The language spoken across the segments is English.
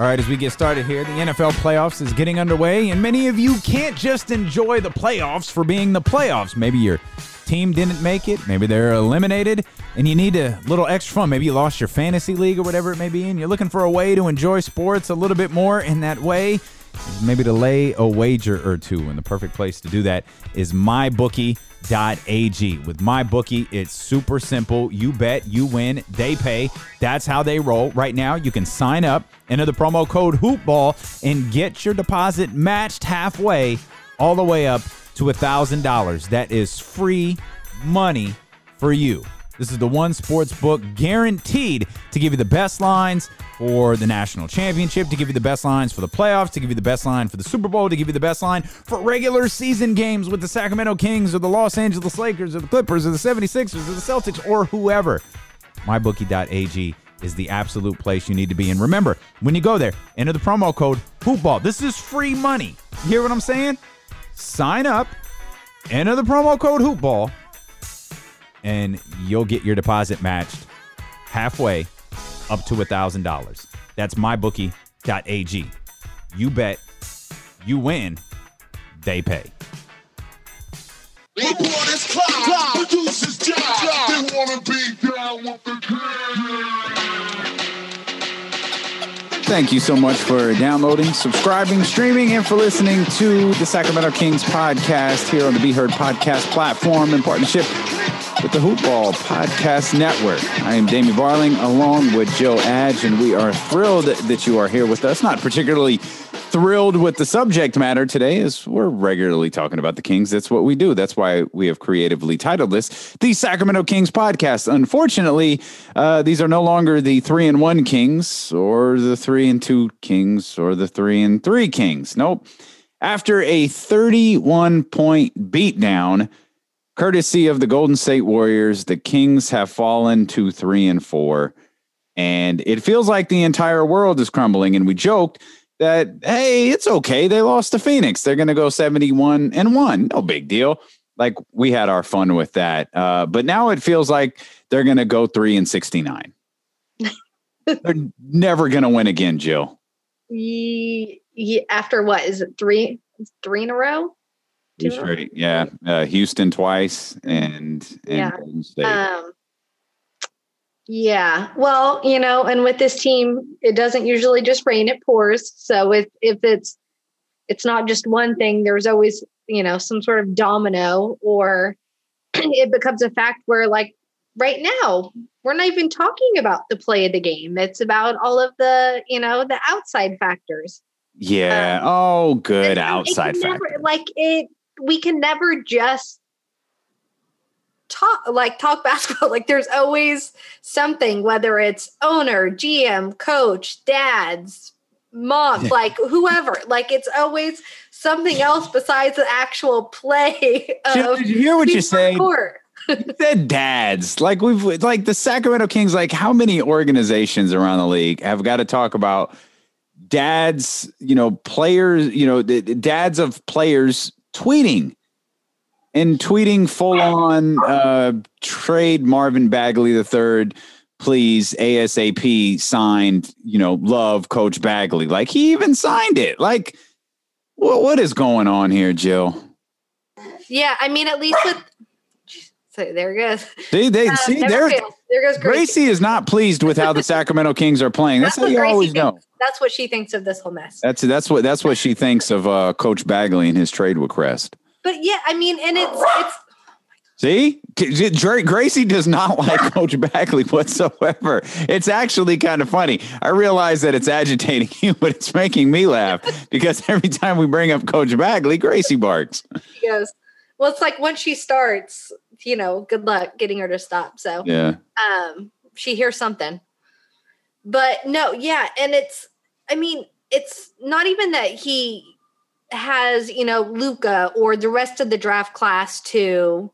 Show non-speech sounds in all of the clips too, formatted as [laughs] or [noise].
All right, as we get started here, the NFL playoffs is getting underway, and many of you can't just enjoy the playoffs for being the playoffs. Maybe your team didn't make it, maybe they're eliminated, and you need a little extra fun. Maybe you lost your fantasy league or whatever it may be, and you're looking for a way to enjoy sports a little bit more in that way. Maybe to lay a wager or two, and the perfect place to do that is mybookie.ag. With MyBookie, it's super simple. You bet, you win, they pay. That's how they roll. Right now, you can sign up, enter the promo code HoopBall, and get your deposit matched halfway, all the way up to $1,000. That is free money for you. This is the one sports book guaranteed to give you the best lines for the national championship, to give you the best lines for the playoffs, to give you the best line for the Super Bowl, to give you the best line for regular season games with the Sacramento Kings or the Los Angeles Lakers or the Clippers or the 76ers or the Celtics or whoever. MyBookie.ag is the absolute place you need to be. And remember, when you go there, enter the promo code HoopBall. This is free money. You hear what I'm saying? Sign up, enter the promo code HoopBall, and you'll get your deposit matched halfway up to $1,000. That's mybookie.ag. You bet, you win, they pay. Reporters clock, producers job. They wanna be down with the Thank you so much for downloading, subscribing, streaming, and for listening to the Sacramento Kings podcast here on the Be Heard podcast platform in partnership with the Hoopball Podcast Network. I am Damien Barling along with Joe Adge, and we are thrilled that you are here with us. Not particularly thrilled with the subject matter today, as we're regularly talking about the Kings. That's what we do. That's why we have creatively titled this the Sacramento Kings Podcast. Unfortunately, uh, these are no longer the three and one Kings or the three and two Kings or the three and three Kings. Nope. After a 31 point beatdown, courtesy of the Golden State Warriors, the Kings have fallen to three and four. And it feels like the entire world is crumbling. And we joked that, hey, it's okay. They lost to Phoenix. They're going to go 71 and one. No big deal. Like we had our fun with that. Uh, but now it feels like they're going to go three and 69. [laughs] they're never going to win again, Jill. Ye, ye, after what is it three three in a row? Two? Straight, yeah. Uh, Houston twice and, and Yeah. Um, yeah. Well, you know, and with this team, it doesn't usually just rain; it pours. So if if it's it's not just one thing, there's always you know some sort of domino, or [clears throat] it becomes a fact where like right now we're not even talking about the play of the game. It's about all of the you know the outside factors. yeah. um, oh, good And so it outside can factor. like it, we can never just talk like talk [laughs] basketball. Like there's always something, whether it's owner, GM, coach, dads, mom, like whoever. Like it's always something else besides the actual play of did you hear what you said? said dads. Like we've like the Sacramento Kings. Like how many organizations around the league have got to talk about dads? You know, players. You know, the, the dads of players tweeting and tweeting full on uh, trade Marvin Bagley the third. Please ASAP signed. You know, love Coach Bagley. Like he even signed it. Like what what is going on here, Jill? Yeah, I mean, at least with so there it goes. They they Uh, see there. fails. There goes Gracie. Gracie is not pleased with how the Sacramento Kings are playing. That's, how what you Gracie always know. That's what she thinks of this whole mess. That's that's what that's what she thinks of uh, Coach Bagley and his trade with Crest. But yeah, I mean, and it's it's See, Gracie does not [laughs] like Coach Bagley whatsoever. It's actually kind of funny. I realize that it's agitating you, but it's making me laugh because every time we bring up Coach Bagley, Gracie barks. she goes. Well, it's like once she starts, you know, good luck getting her to stop. So Yeah, um she hears something. But no, yeah, and it's I mean, it's not even that he has, you know, Luka or the rest of the draft class to,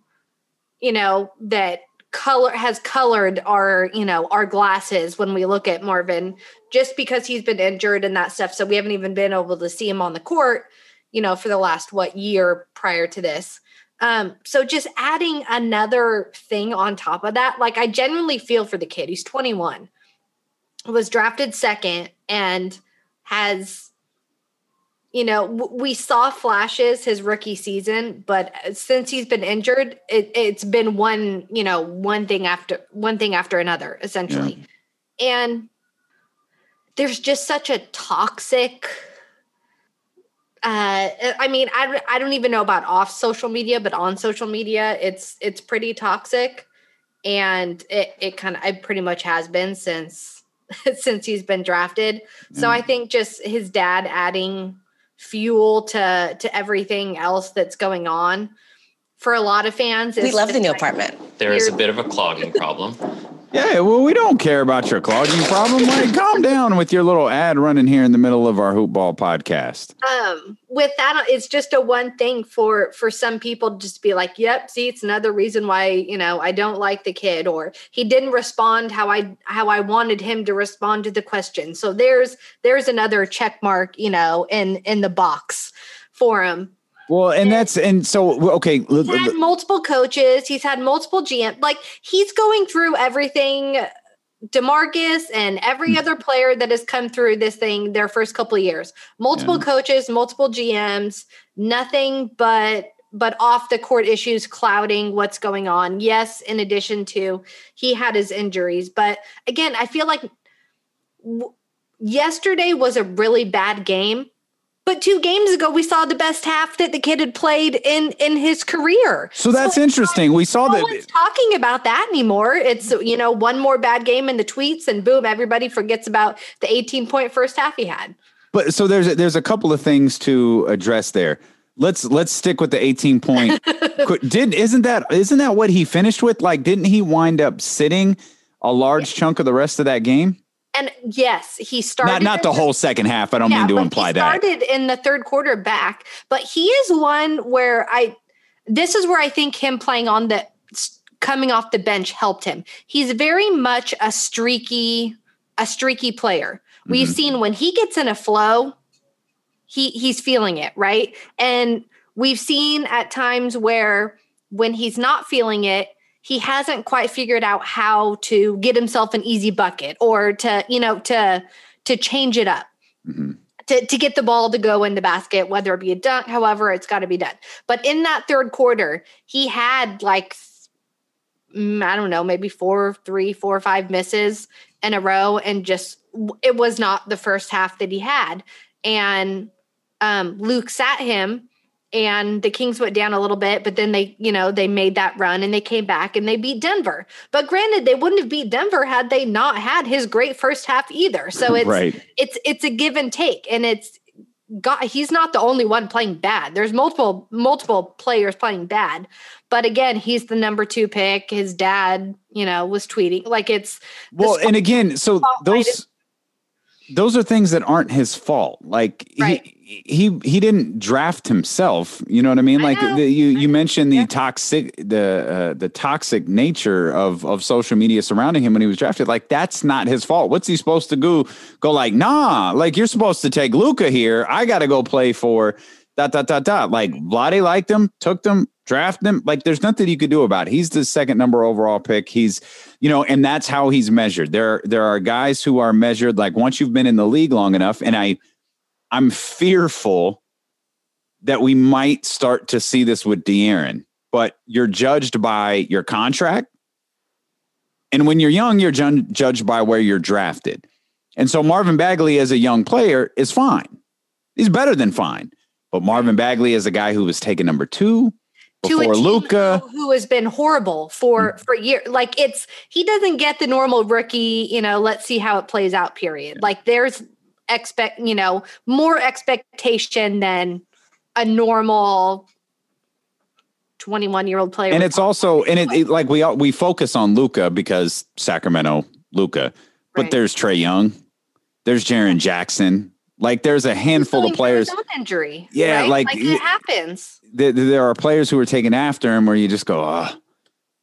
you know, that color has colored our, you know, our glasses when we look at Marvin just because he's been injured and that stuff. So we haven't even been able to see him on the court, you know, for the last what year prior to this. Um, so just adding another thing on top of that, like I genuinely feel for the kid. He's 21, was drafted second, and has you know w- we saw flashes his rookie season but since he's been injured it, it's been one you know one thing after one thing after another essentially. And there's just such a toxic uh i mean I, I don't even know about off social media but on social media it's it's pretty toxic and it, it kind of it pretty much has been since [laughs] since he's been drafted so i think just his dad adding fuel to to everything else that's going on for a lot of fans We love the new like- apartment. There is a bit of a clogging [laughs] problem. Yeah, well, we don't care about your clogging problem. Like, calm down with your little ad running here in the middle of our hoopball podcast. um with that it's just a one thing for for some people to just be like yep see it's another reason why you know i don't like the kid or he didn't respond how i how i wanted him to respond to the question so there's there's another check mark you know in in the box for him Well, and that's and so okay. he's had multiple coaches he's had multiple gm like he's going through everything demarcus and every Hmm. other player that has come through this thing their first couple of years multiple coaches multiple gms nothing but but off the court issues clouding what's going on yes in addition to he had his injuries but again i feel like w- yesterday was a really bad game but two games ago we saw the best half that the kid had played in in his career So that's it's interesting. We saw no one's that. talking about that anymore. It's you know one more bad game in the tweets, and boom, everybody forgets about the 18 point first half he had. But so there's a, there's a couple of things to address there. Let's let's stick with the 18 point. [laughs] Did isn't that isn't that what he finished with? Like, didn't he wind up sitting a large chunk of the rest of that game? And yes, he started Not not in the whole second half. I don't mean to imply he that. started in the third quarter back, but he is one where I. This is where I think him playing on the coming off the bench helped him. He's very much a streaky, a streaky player. We've Mhm. seen when he gets in a flow, he he's feeling it right, and we've seen at times where when he's not feeling it, he hasn't quite figured out how to get himself an easy bucket or to you know to to change it up Mhm. to, to get the ball to go in the basket, whether it be a dunk, however, it's got to be done. But in that third quarter, he had like, mm, I don't know, maybe four, three, four or five misses in a row. And just, it was not the first half that he had. And um, Luke sat him and the Kings went down a little bit, but then they, you know, they made that run and they came back and they beat Denver. But granted, they wouldn't have beat Denver had they not had his great first half either. So it's, right. it's it's a give and take and it's God, he's not the only one playing bad. There's multiple multiple players playing bad. But again, he's the number 2 pick. His dad, you know, was tweeting like it's Well, and again, so those is- those are things that aren't his fault. Like Right. he he he didn't draft himself. You know what I mean? Like know. the, you you mentioned the Yeah. toxic the uh, the toxic nature of of social media surrounding him when he was drafted. Like that's not his fault. What's he supposed to go go like? Nah, like you're supposed to take Luka here. I got to go play for dot dot dot dot. Like Vlade liked him, took them, drafted him. Like there's nothing you could do about it. He's the second number overall pick. He's you know, and that's how he's measured. There there are guys who are measured like once you've been in the league long enough, and I I'm fearful that we might start to see this with De'Aaron, but you're judged by your contract. And when you're young, you're ju- judged by where you're drafted. And so Marvin Bagley as a young player is fine. He's better than fine. But Marvin Bagley is a guy who was taken number two before Luka. who, who has been horrible for mm. for years. Like it's he doesn't get the normal rookie, you know, let's see how it plays out period. Like there's expect, you know, more expectation than a normal 21 year old player. And it's also and it, it like we all- we focus on Luka because Sacramento Luka, but Right. there's Trae Young, there's Jaren Jackson. Like there's a handful of players. injury. Yeah, right? like- like it happens. There, there are players who are taken after him where you just go, oh,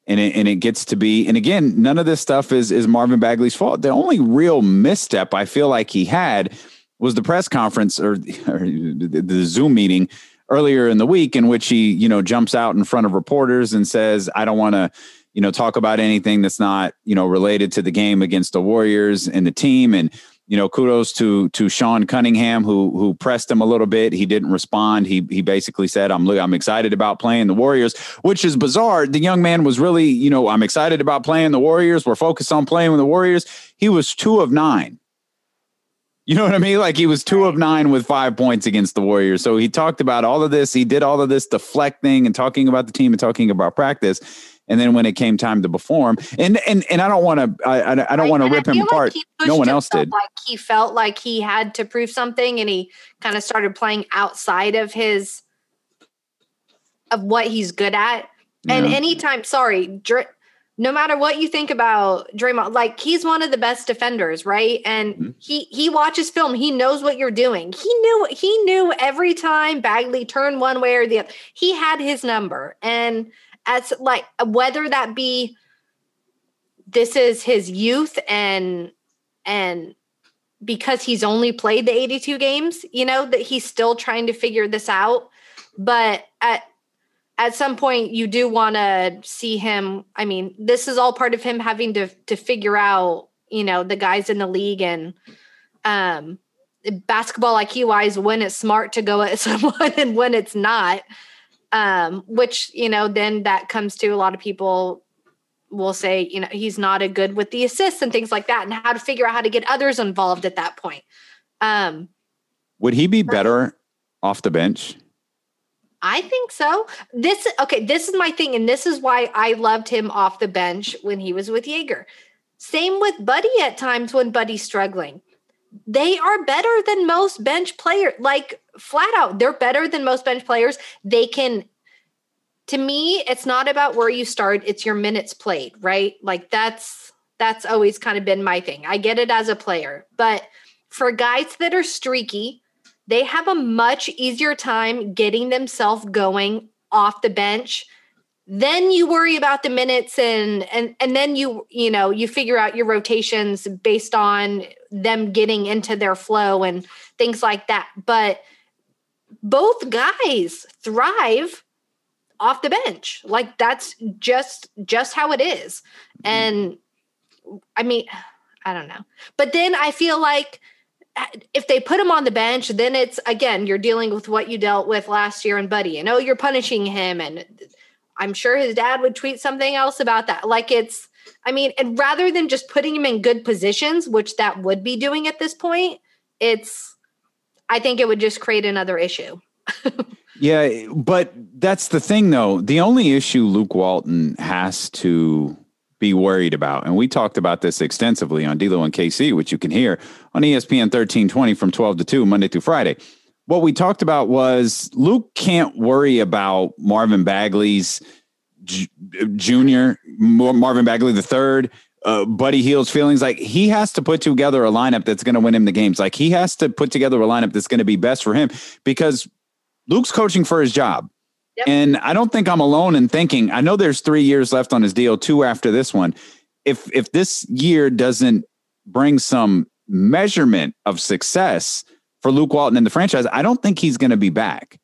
and it, and it gets to be. And again, none of this stuff is is Marvin Bagley's fault. The only real misstep I feel like he had was the press conference or, [laughs] or the, the Zoom meeting earlier in the week in which he, you know, jumps out in front of reporters and says, "I don't want to." you know, talk about anything that's not, you know, related to the game against the Warriors and the team. And, you know, kudos to to Sean Cunningham who who pressed him a little bit. He didn't respond. He he basically said, "I'm I'm excited about playing the Warriors," which is bizarre. The young man was really, you know, I'm excited about playing the Warriors. We're focused on playing with the Warriors. He was two of nine. You know what I mean? Like he was two of nine with five points against the Warriors. So he talked about all of this. He did all of this deflecting and talking about the team and talking about practice. And then when it came time to perform, and and and I don't want to, I, I don't want to rip him apart. No one else did. Like he felt like he had to prove something, and he kind of started playing outside of his of what he's good at. And yeah. anytime, sorry, Dr- no matter what you think about Draymond, like he's one of the best defenders, right? And mm-hmm. he he watches film, he knows what you're doing. He knew he knew every time Bagley turned one way or the other, he had his number. And as like whether that be this is his youth and and because he's only played the 82 games, you know, that he's still trying to figure this out. But at at some point you do want to see him. I mean, this is all part of him having to to figure out, you know, the guys in the league and um basketball IQ wise when it's smart to go at [laughs] someone and when it's not um, which you know then that comes to a lot of people will say you know he's not a good with the assists and things like that and how to figure out how to get others involved at that point um, would he be better off the bench I think so. This okay, this is my thing, and this is why I loved him off the bench when he was with Joerger. Same with Buddy at times when Buddy's struggling they are better than most bench players. Like flat out, they're better than most bench players. They can to me, it's not about where you start, it's your minutes played, right? Like that's that's always kind of been my thing. I get it as a player, but for guys that are streaky, they have a much easier time getting themselves going off the bench then you worry about the minutes and and and then you you know you figure out your rotations based on them getting into their flow and things like that. But both guys thrive off the bench. Like that's just just how it is. Mm-hmm. and i mean i don't know. But then i feel like uh, if they put him on the bench then it's again you're dealing with what you dealt with last year and buddy. And oh you're punishing him and I'm sure his dad would tweet something else about that. Like it's, I mean, and rather than just putting him in good positions, which that would be doing at this point, it's, I think it would just create another issue. [laughs] yeah, but that's the thing though. The only issue Luke Walton has to be worried about, and we talked about this extensively on D'Lo and KC, which you can hear on ESPN 1320 from 12 to 2, Monday through Friday what we talked about was Luke can't worry about Marvin Bagley's J- junior, Marvin Bagley the third, uh, Buddy Hield's feelings. Like he has to put together a lineup that's going to win him the games. Like he has to put together a lineup that's going to be best for him because Luke's coaching for his job. Yep. And I don't think I'm alone in thinking. I know there's three years left on his deal, two after this one. If if this year doesn't bring some measurement of success, for Luke Walton in the franchise, I don't think he's going to be back.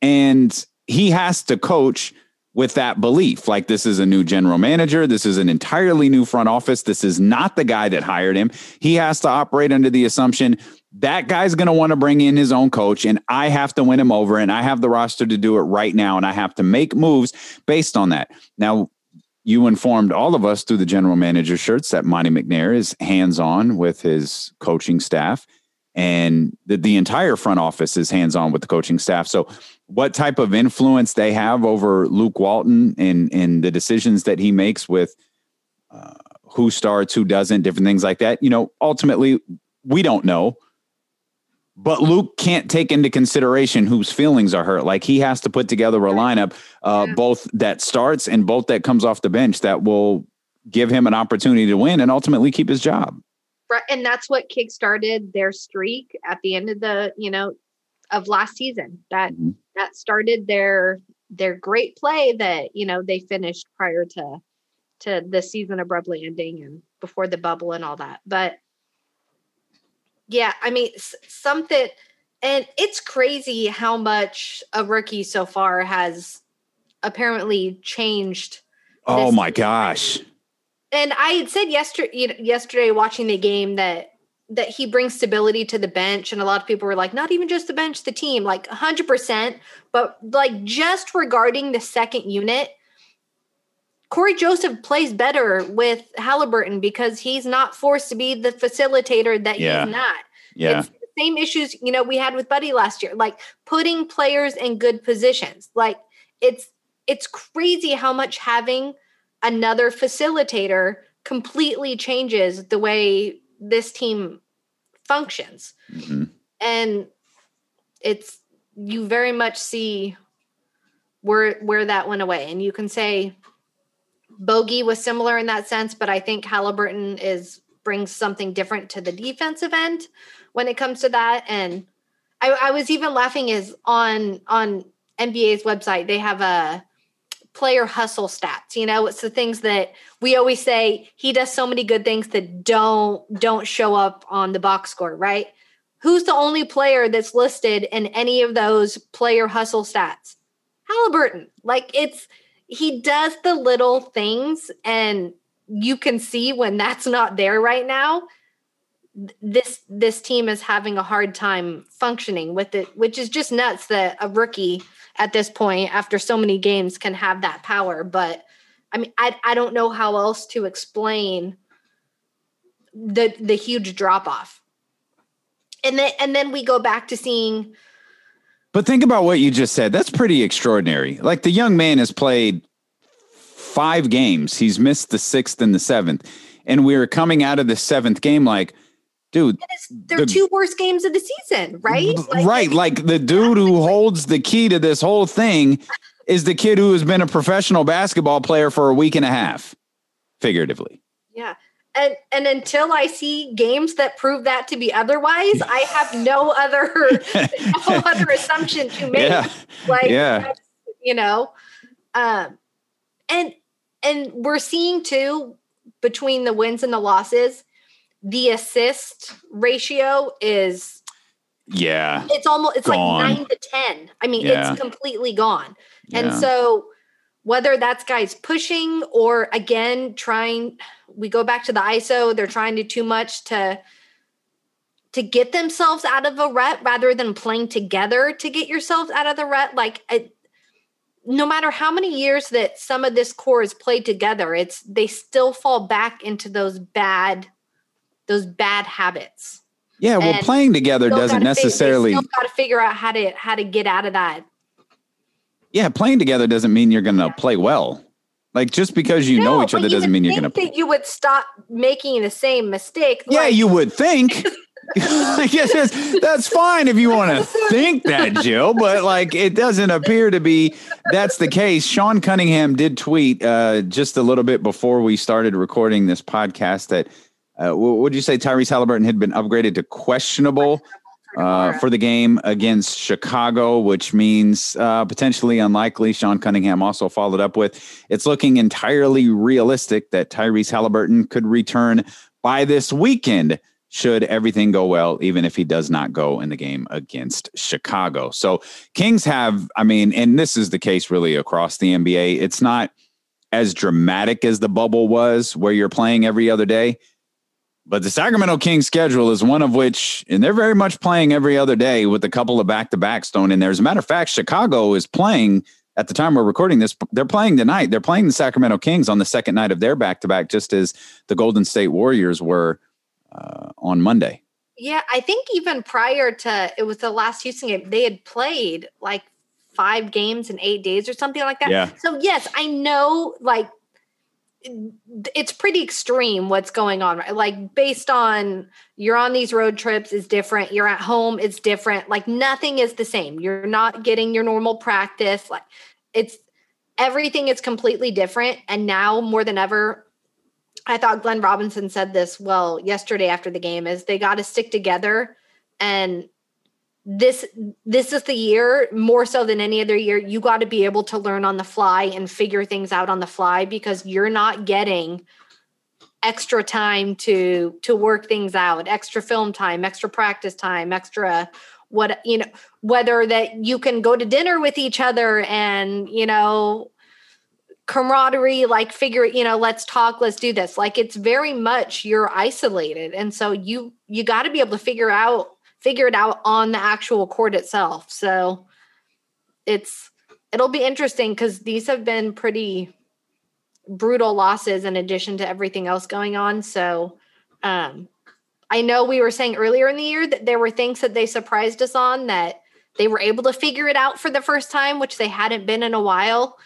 And he has to coach with that belief. Like, this is a new general manager. This is an entirely new front office. This is not the guy that hired him. He has to operate under the assumption that guy's going to want to bring in his own coach, and I have to win him over, and I have the roster to do it right now, and I have to make moves based on that. Now, you informed all of us through the general manager shirts that Monte McNair is hands on with his coaching staff and the, the entire front office is hands on with the coaching staff. So, what type of influence they have over Luke Walton and and the decisions that he makes with uh, who starts, who doesn't, different things like that. You know, ultimately, we don't know. But Luke can't take into consideration whose feelings are hurt. Like he has to put together a lineup, uh, yeah. both that starts and both that comes off the bench that will give him an opportunity to win and ultimately keep his job and that's what kickstarted their streak at the end of the you know of last season that mm-hmm. that started their their great play that you know they finished prior to to the season abruptly ending and before the bubble and all that but yeah i mean something and it's crazy how much a rookie so far has apparently changed Oh my team. gosh. And I had said yesterday, yesterday watching the game that that he brings stability to the bench, and a lot of people were like, not even just the bench, the team, like hundred percent. But like just regarding the second unit, Cory Joseph plays better with Haliburton because he's not forced to be the facilitator that Yeah. he's not. Yeah. It's the same issues, you know, we had with Buddy last year, like putting players in good positions. Like it's it's crazy how much having another facilitator completely changes the way this team functions. Mhm. And it's you very much see where where that went away. And you can say Bogi was similar in that sense, but I think Haliburton is brings something different to the defensive end when it comes to that. And I, I was even laughing is on on NBA's website they have a player hustle stats. You know, it's the things that we always say he does so many good things that don't don't show up on the box score, right? Who's the only player that's listed in any of those player hustle stats? Haliburton. Like it's he does the little things and you can see when that's not there right now this this team is having a hard time functioning with it which is just nuts that a rookie at this point after so many games can have that power but i mean i, I don't know how else to explain the the huge drop off and then and then we go back to seeing But think about what you just said. That's pretty extraordinary. Like the young man has played five games. He's missed the sixth and the seventh. And we are coming out of the seventh game like, dude, it's their The- two worst games of the season right right. Like the dude who [laughs] holds the key to this whole thing is the kid who has been a professional basketball player for a week and a half, figuratively. Yeah. And and until I see games that prove that to be otherwise, I have no other [laughs] no [laughs] other assumption to make. Yeah. Like Yeah. you know. Um and and we're seeing too between the wins and the losses, the assist ratio is Yeah. it's almost it's Gone. like nine to ten. I mean, Yeah. it's completely gone. And Yeah. so whether that's guys pushing or again trying we go back to the ISO, they're trying to too much to to get themselves out of a rut rather than playing together to get yourselves out of the rut. Like I, no matter how many years that some of this core is played together, it's they still fall back into those bad those bad habits. Yeah. Well, And playing together doesn't necessarily. still got to figure out how to how to get out of that. Yeah. Playing together doesn't mean you're going to play well. Like just because you know each other doesn't mean you're going to. you would stop making the same mistake. Yeah, like- you would think. [laughs] [laughs] I guess that's, that's fine if you want to think that, Jill, but like it doesn't appear to be that's the case. Sean Cunningham did tweet uh, just a little bit before we started recording this podcast that uh, what would you say Tyrese Haliburton had been upgraded to questionable uh, for the game against Chicago, which means uh, potentially unlikely. Sean Cunningham also followed up with it's looking entirely realistic that Tyrese Haliburton could return by this weekend should everything go well, even if he does not go in the game against Chicago. So Kings have, I mean, and this is the case really across the NBA. It's not as dramatic as the bubble was where you're playing every other day. But the Sacramento Kings schedule is one of which, and they're very much playing every other day with a couple of back to backs thrown in there. As a matter of fact, Chicago is playing at the time we're recording this. They're playing tonight. They're playing the Sacramento Kings on the second night of their back to back, just as the Golden State Warriors were uh, on Monday. Yeah, I think even prior to it was the last Houston game, they had played like five games in eight days or something like that. Yeah. So yes, I know like it's pretty extreme what's going on, right? Like based on you're on these road trips is different. You're at home, it's different. Like nothing is the same. You're not getting your normal practice. Like it's everything is completely different. And now more than ever, I thought Glenn Robinson said this well yesterday after the game is they got to stick together and this this is the year more so than any other year you got to be able to learn on the fly and figure things out on the fly because you're not getting extra time to to work things out extra film time extra practice time extra what you know whether that you can go to dinner with each other and you know camaraderie, like figure, you know, let's talk, let's do this. Like it's very much you're isolated. And so you you got to be able to figure out figure it out on the actual court itself. So it's it'll be interesting because these have been pretty brutal losses in addition to everything else going on. So um I know we were saying earlier in the year that there were things that they surprised us on that they were able to figure it out for the first time, which they hadn't been in a while.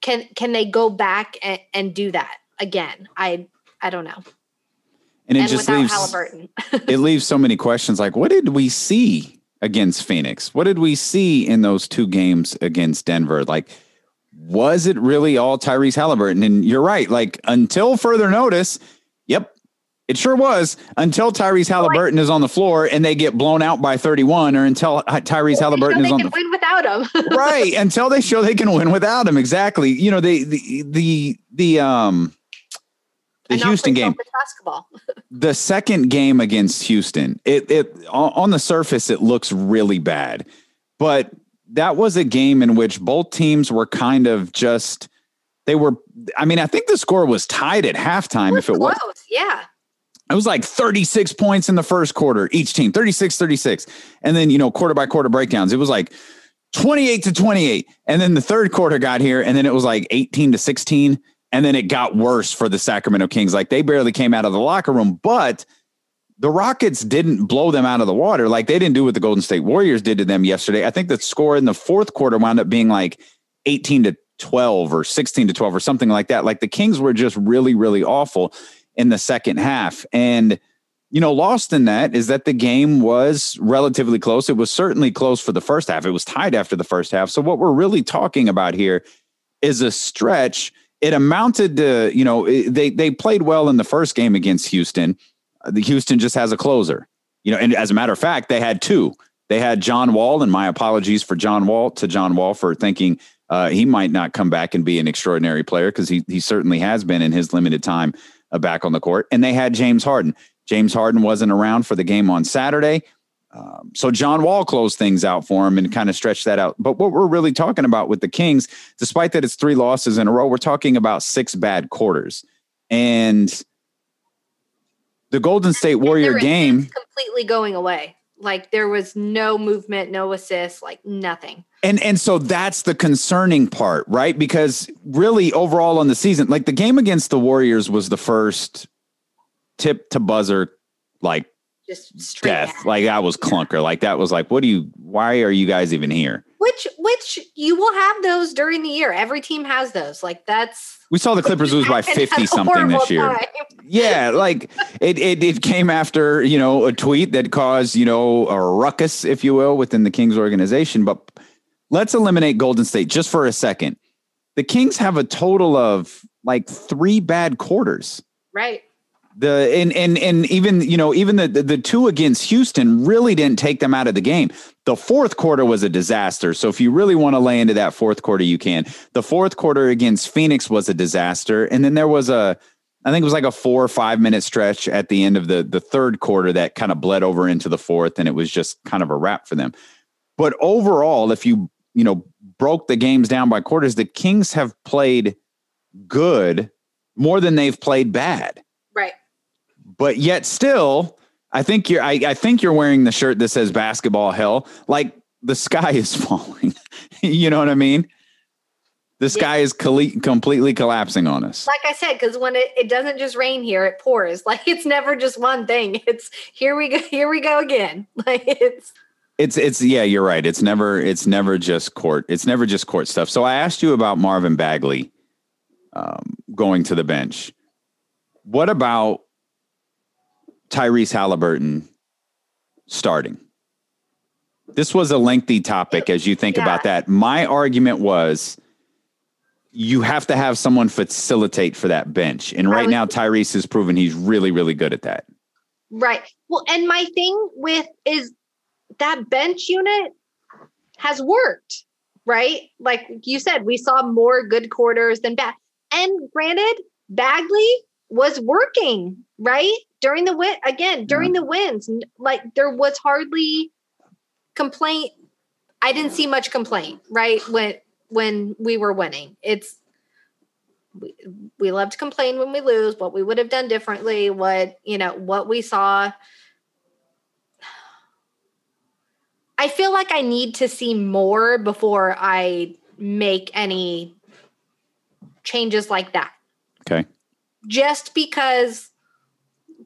Can can they go back and, and do that again? I I don't know. And it and just leaves Haliburton. it leaves so many questions like what did we see against Phoenix? What did we see in those two games against Denver? Like was it really all Tyrese Haliburton? And you're right, like until further notice, yep, it sure was until Tyrese Haliburton is on the floor and they get blown out by 31 or until Tyrese Haliburton is on the win without him. right until they show they can win without him exactly you know the the the the um the And Houston game basketball. [laughs] the second game against Houston, it it on the surface it looks really bad, but that was a game in which both teams were kind of just they were. I mean, I think the score was tied at halftime. If it was, yeah. it was like 36 points in the first quarter, each team 36 36. And then, you know, quarter by quarter breakdowns. It was like 28 to 28. And then the third quarter got here, and then it was like 18 to 16. And then it got worse for the Sacramento Kings. Like they barely came out of the locker room, but the Rockets didn't blow them out of the water. Like they didn't do what the Golden State Warriors did to them yesterday. I think the score in the fourth quarter wound up being like 18 to 12 or 16 to 12 or something like that. Like the Kings were just really, really awful in the second half. And, you know, lost in that is that the game was relatively close. It was certainly close for the first half. It was tied after the first half. So what we're really talking about here is a stretch. It amounted to, you know, they they played well in the first game against Houston. Uh, The Houston just has a closer. You know, and as a matter of fact, they had two. They had John Wall, and my apologies for John Wall to John Wall for thinking uh, he might not come back and be an extraordinary player because he he certainly has been in his limited time uh, back on the court. And they had James Harden. James Harden wasn't around for the game on Saturday. Um, so John Wall closed things out for him and kind of stretched that out. But what we're really talking about with the Kings, despite that it's three losses in a row, we're talking about six bad quarters. And the Golden State Warrior game, completely going away. Like there was no movement, no assists, like nothing. And and so that's the concerning part, right? Because really overall on the season, like the game against the Warriors was the first tip to buzzer like Just straight death. at. Like that was clunker. Like that was like, what do you why are you guys even here? Which which you will have those during the year. Every team has those. Like that's We saw the Clippers lose by 50 something this year. time. [laughs] Yeah, like it, it it came after, you know, a tweet that caused, you know, a ruckus, if you will, within the Kings organization. But let's eliminate Golden State just for a second. The Kings have a total of like three bad quarters. Right. The and and and even you know even the, the the two against Houston really didn't take them out of the game. The fourth quarter was a disaster. So if you really want to lay into that fourth quarter, you can. The fourth quarter against Phoenix was a disaster, and then there was a I think it was like a four or five minute stretch at the end of the the third quarter that kind of bled over into the fourth, and it was just kind of a wrap for them. But overall, if you you know broke the games down by quarters, the Kings have played good more than they've played bad. But yet still i think you're I, I think you're wearing the shirt that says basketball hell. Like the sky [laughs] is falling. You know what i mean? The sky is colle- completely collapsing on us. Like I said, because when it, it doesn't just rain here, it pours. [laughs] Like it's never just one thing. It's here we go, [laughs] here we go again. Like it's it's it's yeah you're right. It's never it's never just court it's never just court stuff. So i asked you about marvin bagley um, going to the bench. What about tyrese haliburton starting this was a lengthy topic as you think Yeah. about that my argument was you have to have someone facilitate for that bench and right was- now tyrese has proven he's really really good at that right. Well, and my thing with is that bench unit has worked, right? Like you said, we saw more good quarters than bad. And granted, Bagley was working, right? During the win again, during the wins. Like there was hardly complaint. I didn't see much complaint, right? When when we were winning. It's we, we love to complain when we lose, what we would have done differently, what, you know, what we saw. I feel like I need to see more before I make any changes like that. Okay. Just because,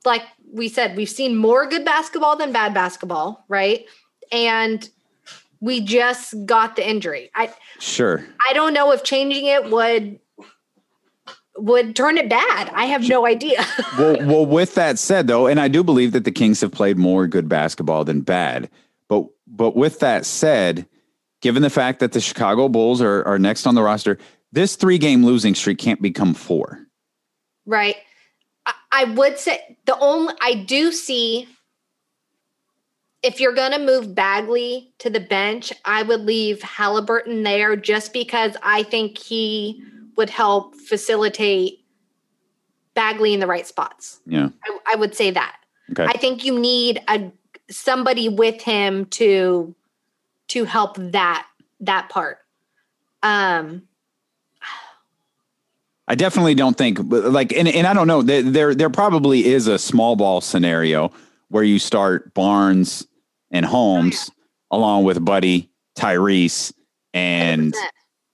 like we said, we've seen more good basketball than bad basketball, right? And we just got the injury. I Sure. I don't know if changing it would would turn it bad. I have no idea. [laughs] well, well, with that said, though, and I do believe that the Kings have played more good basketball than bad. But but with that said, given the fact that the Chicago Bulls are, are next on the roster, this three game losing streak can't become four. Right. I, I would say the only I do see if you're going to move Bagley to the bench, I would leave Haliburton there just because I think he would help facilitate Bagley in the right spots. Yeah. I, I would say that. Okay. I think you need a somebody with him to to help that that part. Um I definitely don't think like, and, and I don't know. There, there probably is a small ball scenario where you start Barnes and Holmes along with Buddy, Tyrese, and 100%.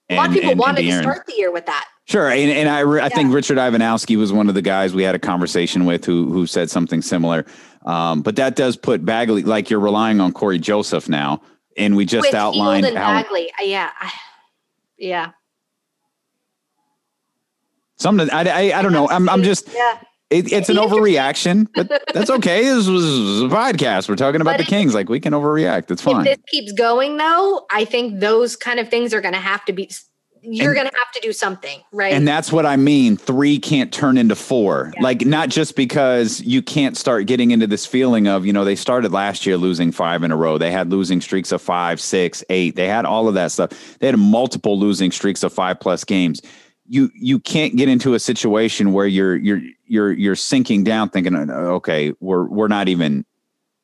a lot of people and- wanted to start the year with that. Sure, and, and I I think Yeah. Richard Ivanowski was one of the guys we had a conversation with who who said something similar. Um, but that does put Bagley like you're relying on Cory Joseph now, and we just with outlined how Bagley. Yeah. Yeah. Something. I, I I don't know. I'm I'm just Yeah. it, it's an [laughs] overreaction, but that's okay. This was a podcast. We're talking about But the Kings. Like we can overreact. It's fine. If this keeps going though, I think those kind of things are going to have to be you're going to have to do something, right? And that's what I mean. Three can't turn into four. Like, not just because you can't start getting into this feeling of, you know, they started last year losing five in a row. They had losing streaks of five, six, eight. They had all of that stuff. They had multiple losing streaks of five plus games. You you can't get into a situation where you're you're you're you're sinking down thinking, okay, we're we're not even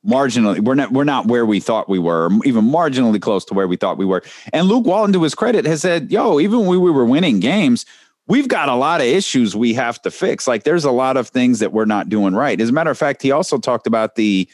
marginally we're not we're not where we thought we were even marginally close to where we thought we were. And luke walton to his credit has said yo even when we were winning games we've got a lot of issues we have to fix. Like there's a lot of things that we're not doing right. As a matter of fact he also talked about the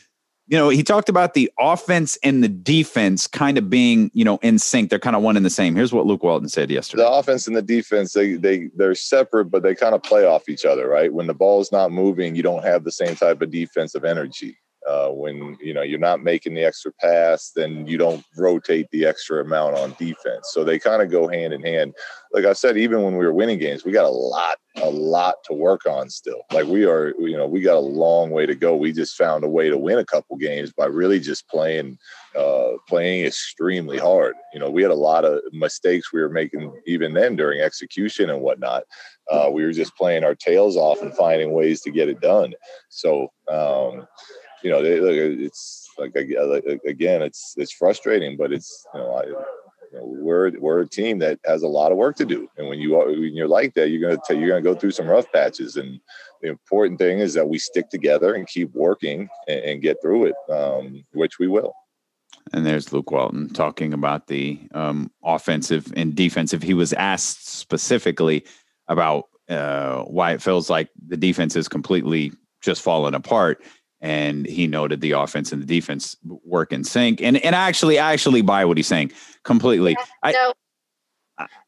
you know he talked about the offense and the defense kind of being you know in sync. They're kind of one and the same. Here's what luke walton said yesterday. The offense and the defense they they they're separate but they kind of play off each other right? When the ball's not moving you don't have the same type of defensive energy uh, when you know you're not making the extra pass then you don't rotate the extra amount on defense so they kind of go hand in hand like i said even when we were winning games we got a lot a lot to work on still like we are you know we got a long way to go we just found a way to win a couple games by really just playing uh, playing extremely hard. You know, we had a lot of mistakes we were making even then during execution and whatnot. Uh, we were just playing our tails off and finding ways to get it done. So, um, you know, they, look, it's like again, it's it's frustrating, but it's you know, I, you know, we're we're a team that has a lot of work to do, and when you are when you're like that, you're gonna you're gonna go through some rough patches. And the important thing is that we stick together and keep working and, and get through it, um, which we will. And there's Luke Walton talking about the um, offensive and defensive. He was asked specifically about uh, why it feels like the defense is completely just falling apart. And he noted the offense and the defense work in sync. And and actually, I actually buy what he's saying completely. I, no.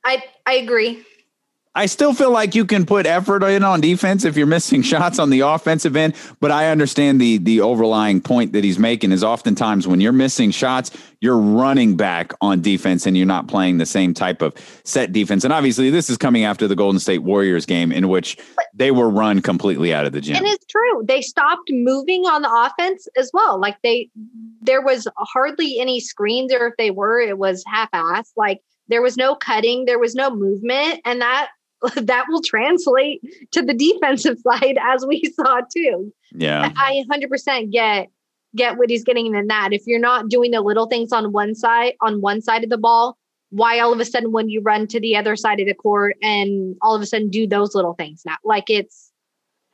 I I agree. I still feel like you can put effort in on defense if you're missing [laughs] shots on the offensive end, but I understand the the overlying point that he's making is oftentimes when you're missing shots, you're running back on defense and you're not playing the same type of set defense. And obviously, this is coming after the Golden State Warriors game in which they were run completely out of the gym. And it's true. They stopped moving on the offense as well. Like they there was hardly any screens or if they were, it was half assed. Like there was no cutting, there was no movement, and that [laughs] that will translate to the defensive [laughs] side as we saw too. Yeah. I 100% get get what he's getting in that. If you're not doing the little things on one side on one side of the ball, why all of a sudden when you run to the other side of the court and all of a sudden do those little things now? Like it's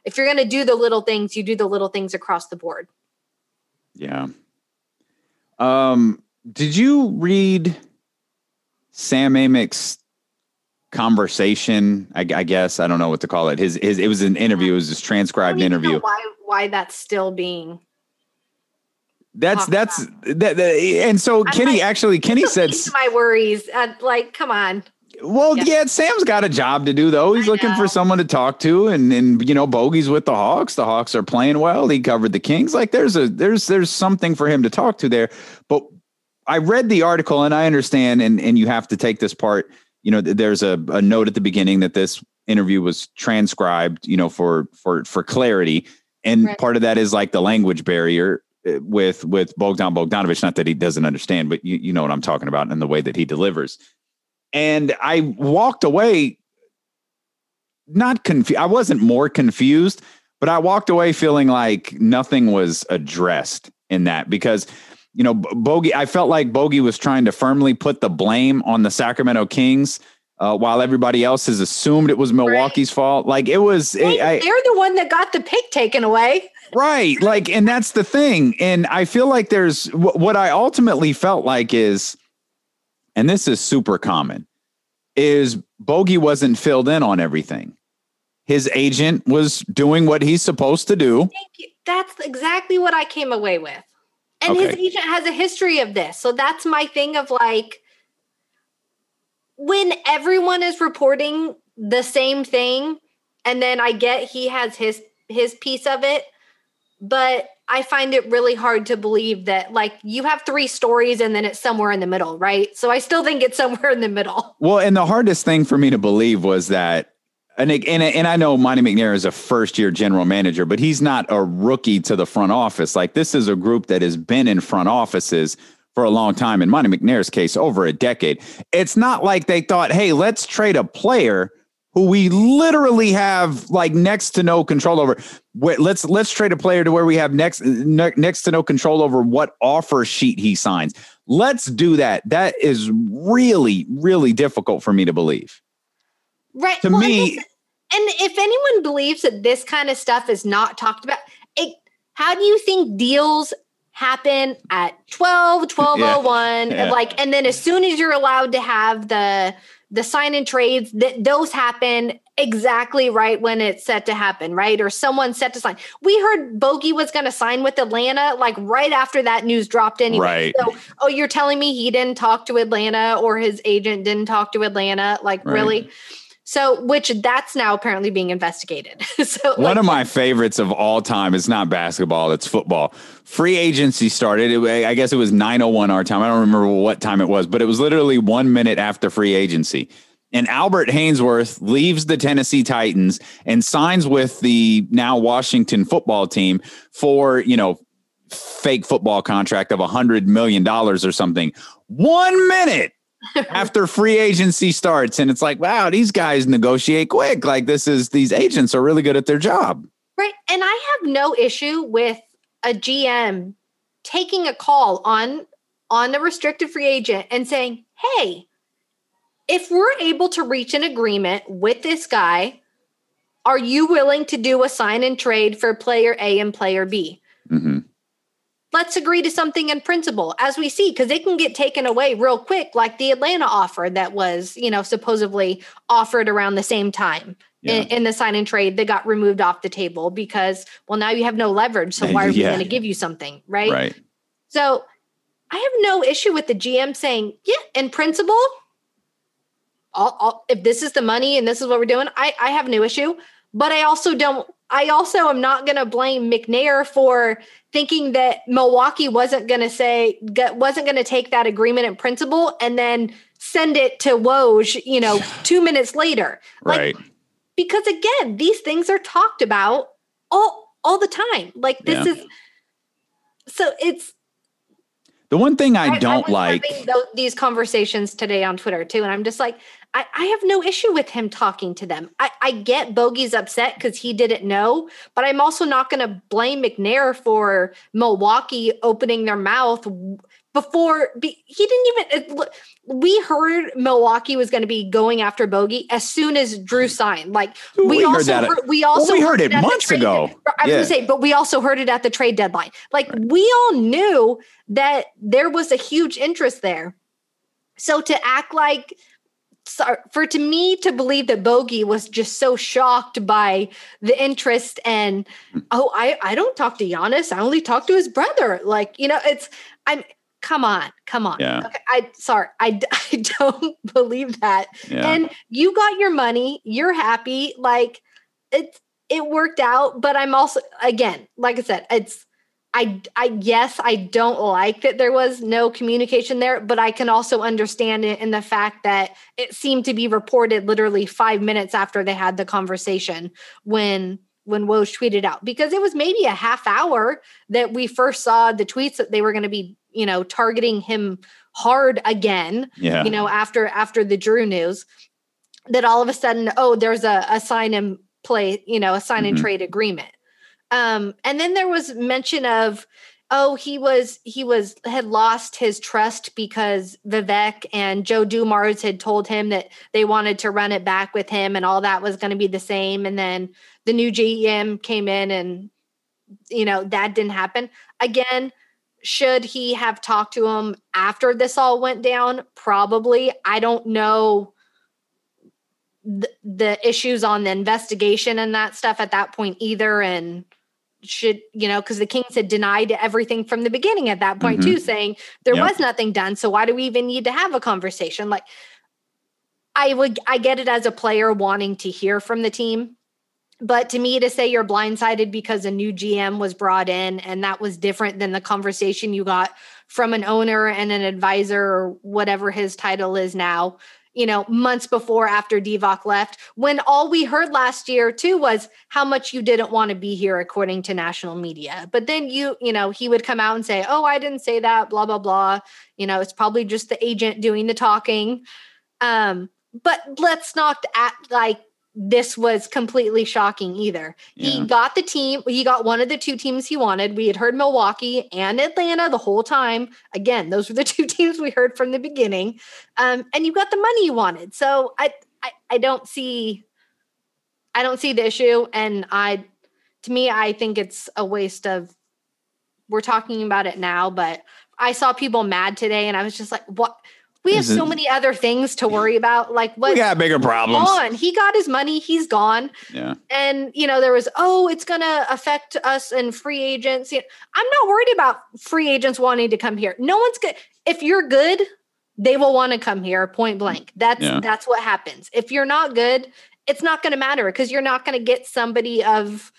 if you're going to do the little things, you do the little things across the board. Yeah. Um, did you read Sam Amick's conversation. I, I, guess I don't know what to call it. His his it was an interview. It was this transcribed interview. why why that's still being. That's that's that, that, and so I'm Kenny like, actually Kenny said my worries. Uh, like, come on. Well, yeah. yeah. Sam's got a job to do though. He's I looking know. for someone to talk to, and and you know, Bogi's with the Hawks. The Hawks are playing well. He covered the Kings. Like, there's a there's there's something for him to talk to there. But I read the article, and I understand, and and you have to take this part. You know, there's a, a note at the beginning that this interview was transcribed. You know, for for for clarity, and right. part of that is like the language barrier uh, with with Bogdan Bogdanovic. Not that he doesn't understand, but you you know what I'm talking about, and the way that he delivers. And I walked away not confused. I wasn't more confused, but I walked away feeling like nothing was addressed in that because you know Bogi. I felt like Bogi was trying to firmly put the blame on the Sacramento Kings. Uh, while everybody else has assumed it was Milwaukee's right. fault, like it was, they, I, they're the one that got the pick taken away, right? Like, and that's the thing. And I feel like there's what I ultimately felt like is and this is super common, is Bogi wasn't filled in on everything. His agent was doing what he's supposed to do. That's exactly what I came away with. And okay. his agent has a history of this. So that's my thing of like when everyone is reporting the same thing and then I get he has his his piece of it, but I find it really hard to believe that like you have three stories and then it's somewhere in the middle, right? So I still think it's somewhere in the middle. Well, and the hardest thing for me to believe was that and and, and I know Monty McNair is a first year general manager, but he's not a rookie to the front office. Like this is a group that has been in front offices for a long time. In Monty McNair's case, over a decade. It's not like they thought, hey, let's trade a player who we literally have like next to no control over. Let's let's trade a player to where we have next next to no control over what offer sheet he signs. Let's do that. That is really really difficult for me to believe. Right. To well, me, and if anyone believes that this kind of stuff is not talked about, it, how do you think deals happen at 12 1201 yeah. Oh yeah. like and then as soon as you're allowed to have the the sign and trades that those happen exactly right when it's set to happen, right? Or someone set to sign. We heard Bogi was going to sign with Atlanta like right after that news dropped anyway. Right. So, oh, you're telling me he didn't talk to Atlanta or his agent didn't talk to Atlanta? Like, right. really? So, which that's now apparently being investigated. [laughs] so, one like, of my favorites of all time is not basketball; it's football. Free agency started. It, I guess it was nine oh one our time. I don't remember what time it was, but it was literally one minute after free agency. And Albert Haynesworth leaves the Tennessee Titans and signs with the now Washington football team for you know fake football contract of a hundred million dollars or something. One minute [laughs] after free agency starts and it's like wow these guys negotiate quick. Like this is these agents are really good at their job. Right and i have no issue with a gm taking a call on on a restricted free agent and saying hey if we're able to reach an agreement with this guy are you willing to do a sign and trade for player a and player b? Mm-hmm let's agree to something in principle as we see because it can get taken away real quick like the atlanta offer that was you know supposedly offered around the same time yeah. in, in, the sign and trade that got removed off the table because well now you have no leverage so why are [laughs] yeah. we going to give you something right right so i have no issue with the gm saying yeah in principle I'll, I'll, if this is the money and this is what we're doing i i have no issue but i also don't I also am not going to blame McNair for thinking that Milwaukee wasn't going to say wasn't going to take that agreement in principle and then send it to Woj, you know, 2 minutes later. Right. Like, because again, these things are talked about all all the time. Like this yeah. is so it's the one thing I, I don't I like these conversations today on Twitter too, and I'm just like, I, I have no issue with him talking to them. I, I get Bogi's upset because he didn't know, but I'm also not going to blame McNair for Milwaukee opening their mouth before be, he didn't even we heard milwaukee was going to be going after bogi as soon as jrue signed like we, we also heard, we also well, we heard, heard it months ago i was yeah. going to say but we also heard it at the trade deadline like right. we all knew that there was a huge interest there so to act like for to me to believe that Bogi was just so shocked by the interest and hmm. oh, I I don't talk to Giannis. I only talk to his brother. Like you know, it's I'm come on, come on. Yeah. Okay, I sorry, I, [laughs] I don't [laughs] believe that. Yeah. And you got your money. You're happy. Like it it worked out. But I'm also again, like I said, it's. I, I yes, I don't like that there was no communication there, but I can also understand it in the fact that it seemed to be reported literally five minutes after they had the conversation when when Woj tweeted out because it was maybe a half hour that we first saw the tweets that they were going to be you know targeting him hard again yeah. you know after after the Jrue news that all of a sudden oh there's a, a sign and play you know a sign and Mhm. trade agreement um and then there was mention of oh he was he was had lost his trust because Vivek and Joe Dumars had told him that they wanted to run it back with him and all that was going to be the same. And then the new GM came in and you know that didn't happen. Again should he have talked to him after this all went down? Probably. I don't know the, the issues on the investigation and that stuff at that point either. And should you know because the kings had denied everything from the beginning at that point Mhm. too saying there Yep. was nothing done so why do we even need to have a conversation like i would i get it as a player wanting to hear from the team but to me to say you're blindsided because a new gm was brought in and that was different than the conversation you got from an owner and an advisor or whatever his title is now you know months before after Divac left when all we heard last year too was how much you didn't want to be here according to national media. But then you you know he would come out and say oh I didn't say that blah blah blah. You know it's probably just the agent doing the talking. Um but let's not act like this was completely shocking either. Yeah. He got the team, he got one of the two teams he wanted. We had heard Milwaukee and Atlanta the whole time. Again, those were the [laughs] two teams we heard from the beginning. Um, and you got the money you wanted. So I, I I don't see I don't see the issue. And I to me, I think it's a waste of we're talking about it now, but I saw people mad today and I was just like, what we have so many other things to worry about. Like what we got bigger problems. gone. He got his money. He's gone. Yeah. And you know, there was, oh, it's gonna affect us and free agents. I'm not worried about free agents wanting to come here. No one's good. If you're good, they will want to come here. Point blank. That's Yeah. that's what happens. If you're not good, it's not going to matter because you're not going to get somebody of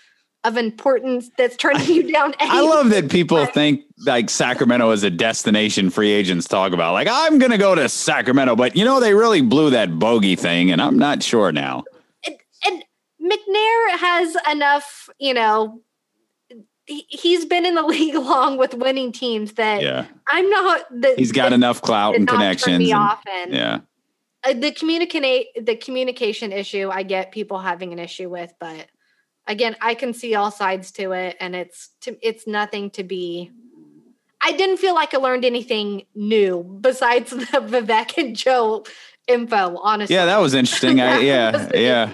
of importance that's turning you down. [laughs] I love that people think like Sacramento is a destination free agents talk about. Like, I'm going to go to Sacramento, but you know, they really blew that bogi thing, and I'm not sure now. and, and McNair has enough, you know, he, he's been in the [laughs] league long with winning teams that Yeah. I'm not. The, He's got enough clout and connections. Me and- off and yeah. uh, the communicate the communication issue. I get people having an issue with, but again, I can see all sides to it, and it's to, it's nothing to be. I didn't feel like I learned anything new besides [laughs] the Vivek and Joe info. Honestly, Yeah, that was interesting. I, [laughs] yeah, yeah.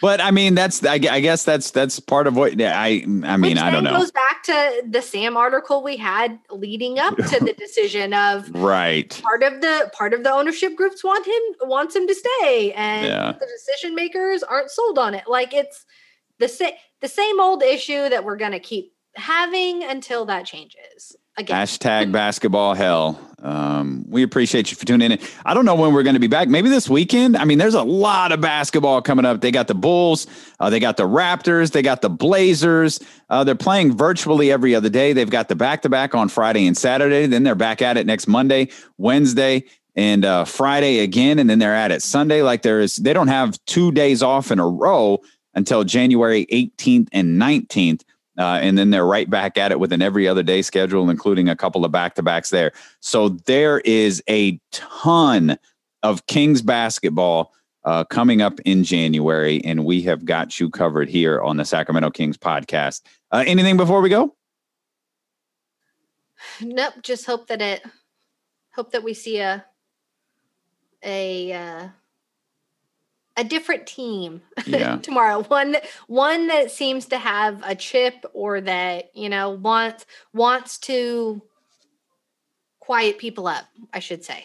But I mean, that's I, I guess that's that's part of what yeah, I I mean Which I don't know. goes back to the Sam article we had leading up to the [laughs] decision of Right. part of the part of the ownership groups want him wants him to stay, and Yeah. the decision makers aren't sold on it. Like it's the same the same old issue that we're gonna keep having until that changes. Again, Hashtag basketball hell. Um, we appreciate you for tuning in. I don't know when we're going to be back. Maybe this weekend. I mean, there's a lot of basketball coming up. They got the Bulls, uh, they got the Raptors, they got the Blazers. Uh, they're playing virtually every other day. They've got the back to back on Friday and Saturday. Then they're back at it next Monday, Wednesday, and uh, Friday again. And then they're at it Sunday. Like there is, they don't have two days off in a row until January 18th and 19th. Uh, and then they're right back at it with an every other day schedule, including a couple of back to backs there. So there is a ton of Kings basketball uh, coming up in January, and we have got you covered here on the Sacramento Kings podcast. Uh, anything before we go? nope. Just hope that it hope that we see a a uh, a different team [laughs] Yeah. tomorrow. One that one that seems to have a chip or that you know wants wants to quiet people up. I should say.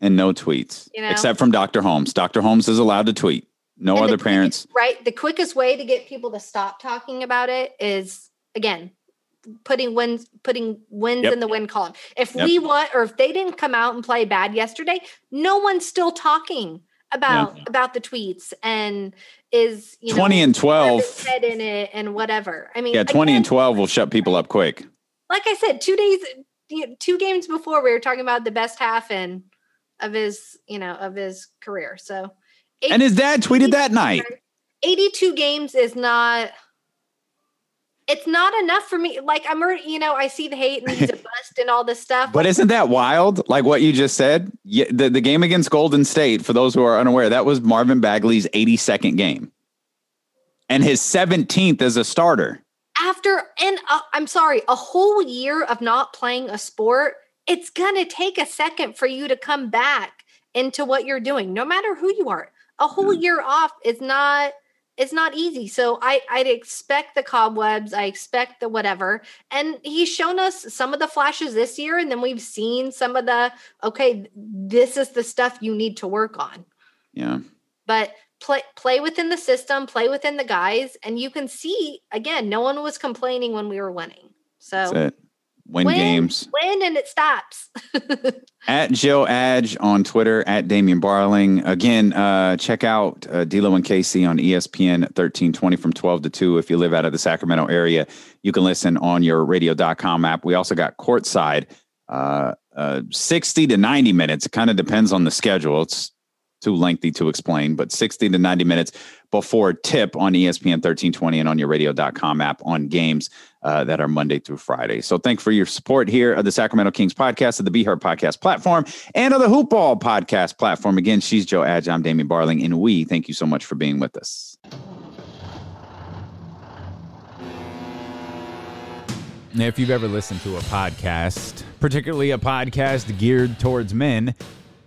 and no tweets, You know? except from Dr. Holmes. Dr. Holmes is allowed to tweet. No And other parents. quickest- right? The quickest way to get people to stop talking about it is again putting wins putting wins Yep. in the win column. If Yep. we want or if they didn't come out and play bad yesterday, no one's still talking about about the tweets and is you 20 know, and 12. its head in it and whatever. I mean Yeah, 20 and 12 will shut people up quick. Like I said, two days two games before we were talking about the best half and of his, you know, of his career. So And his dad tweeted that night. 82 games is not it's not enough for me like i'm already- you know i see the hate and he's a [laughs] bust and all this stuff But isn't that wild? Like what you just said? Yeah, the, the game against Golden State, for those who are unaware, that was Marvin Bagley's 82nd game and his 17th as a starter. after and uh, i'm sorry a whole year of not playing a sport it's gonna take a second for you to come back into what you're doing no matter who you are a whole year off is not it's not easy so i i'd expect the cobwebs i expect the whatever and he's shown us some of the flashes this year and then we've seen some of the okay this is the stuff you need to work on Yeah. but play play within the system, play within the guys, and you can see again, no one was complaining when we were winning. That's So it. Win, win, games. win, and it stops. [laughs] At Joe Adge on Twitter, at Damien Barling. Again, uh, check out uh, D'Lo and KC on ESPN 1320 from 12 to 2. If you live out of the Sacramento area, you can listen on your radio.com app. We also got courtside uh, uh, 60 to 90 minutes. It kind of depends on the schedule. It's too lengthy to explain, but 60 to 90 minutes before tip on ESPN 1320 and on your radio.com app on games uh, that are Monday through Friday. So thanks for your support here of the Sacramento Kings podcast, of the Be Heard podcast platform, and of the Hoopball podcast platform. Again, she's Joe Adge, I'm Damien Barling, and we thank you so much for being with us. Now, If you've ever listened to a podcast, particularly a podcast geared towards men,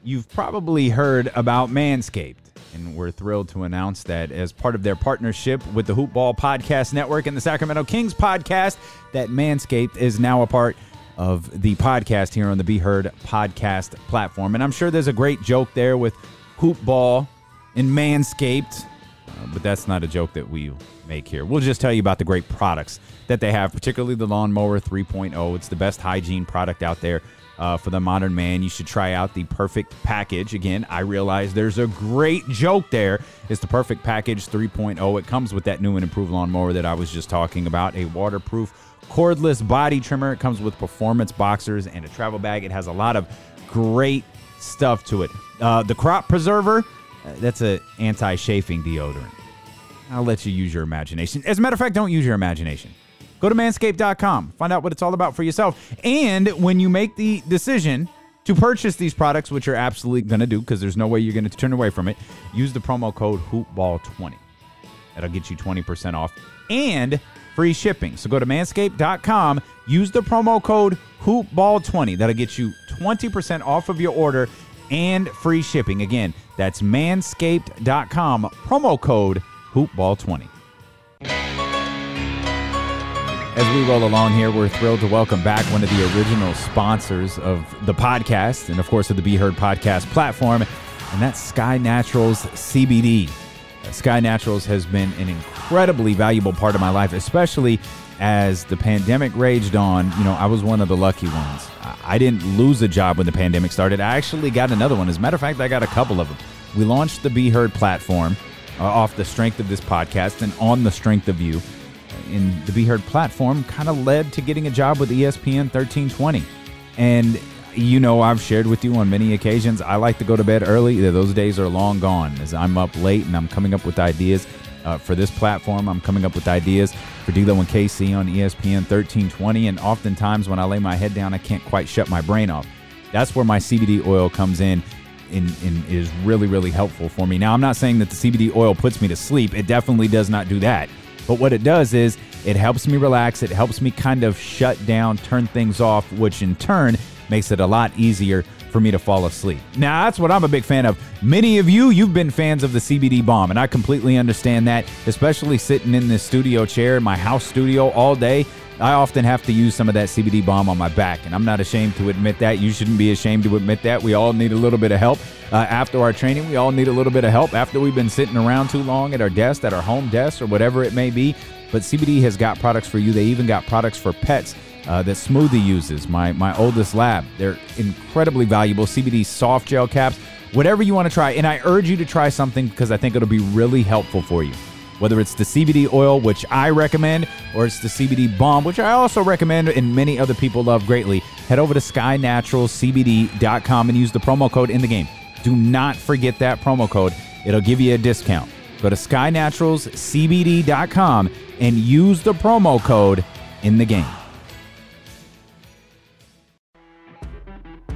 you've probably heard about Manscaped. And we're thrilled to announce that as part of their partnership with the Hoopball Podcast Network and the Sacramento Kings podcast, that Manscaped is now a part of the podcast here on the Be Heard podcast platform. And I'm sure there's a great joke there with Hoopball and Manscaped. Uh, but that's not a joke that we make here. We'll just tell you about the great products that they have, particularly the Lawnmower 3.0. It's the best hygiene product out there uh, for the modern man. You should try out the Perfect Package. Again, I realize there's a great joke there. It's the Perfect Package 3.0. It comes with that new and improved lawnmower that I was just talking about, a waterproof cordless body trimmer. It comes with performance boxers and a travel bag. It has a lot of great stuff to it. Uh, the Crop Preserver, uh, that's a anti-chafing deodorant. I'll let you use your imagination. As a matter of fact, don't use your imagination. Go to manscaped.com. Find out what it's all about for yourself. And when you make the decision to purchase these products, which you're absolutely going to do because there's no way you're going to turn away from it, use the promo code HoopBall20. That'll get you 20% off and free shipping. So go to manscaped.com, use the promo code HoopBall20. That'll get you 20% off of your order and free shipping. Again, that's manscaped.com, promo code HoopBall20. As we roll along here, we're thrilled to welcome back one of the original sponsors of the podcast and, of course, of the Be Heard podcast platform, and that's Sky Naturals CBD. Uh, Sky Naturals has been an incredibly valuable part of my life, especially as the pandemic raged on. You know, I was one of the lucky ones. I- didn't lose a job when the pandemic started. I actually got another one. As a matter of fact, I got a couple of them. We launched the Be Heard platform uh, off the strength of this podcast and on the strength of you in the Be Heard platform kind of led to getting a job with ESPN 1320. And you know, I've shared with you on many occasions, I like to go to bed early. Those days are long gone as I'm up late and I'm coming up with ideas uh, for this platform. I'm coming up with ideas for D'Lo and KC on ESPN 1320. And oftentimes when I lay my head down, I can't quite shut my brain off. That's where my CBD oil comes in and, and is really, really helpful for me. Now, I'm not saying that the CBD oil puts me to sleep. It definitely does not do that. But what it does is it helps me relax. It helps me kind of shut down, turn things off, which in turn makes it a lot easier for me to fall asleep. Now, that's what I'm a big fan of. Many of you, you've been fans of the CBD balm, and I completely understand that, especially sitting in this studio chair, in my house studio all day. I often have to use some of that CBD balm on my back, and I'm not ashamed to admit that. You shouldn't be ashamed to admit that. We all need a little bit of help uh, after our training. We all need a little bit of help after we've been sitting around too long at our desk, at our home desk, or whatever it may be. But CBD has got products for you. They even got products for pets. Uh, that Smoothie uses, my my oldest lab. They're incredibly valuable. CBD soft gel caps, whatever you want to try. And I urge you to try something because I think it'll be really helpful for you whether it's the CBD oil, which I recommend, or it's the CBD balm, which I also recommend and many other people love greatly, head over to skynaturalcbd.com and use the promo code in the game. Do not forget that promo code, it'll give you a discount. Go to skynaturalscbd.com and use the promo code in the game.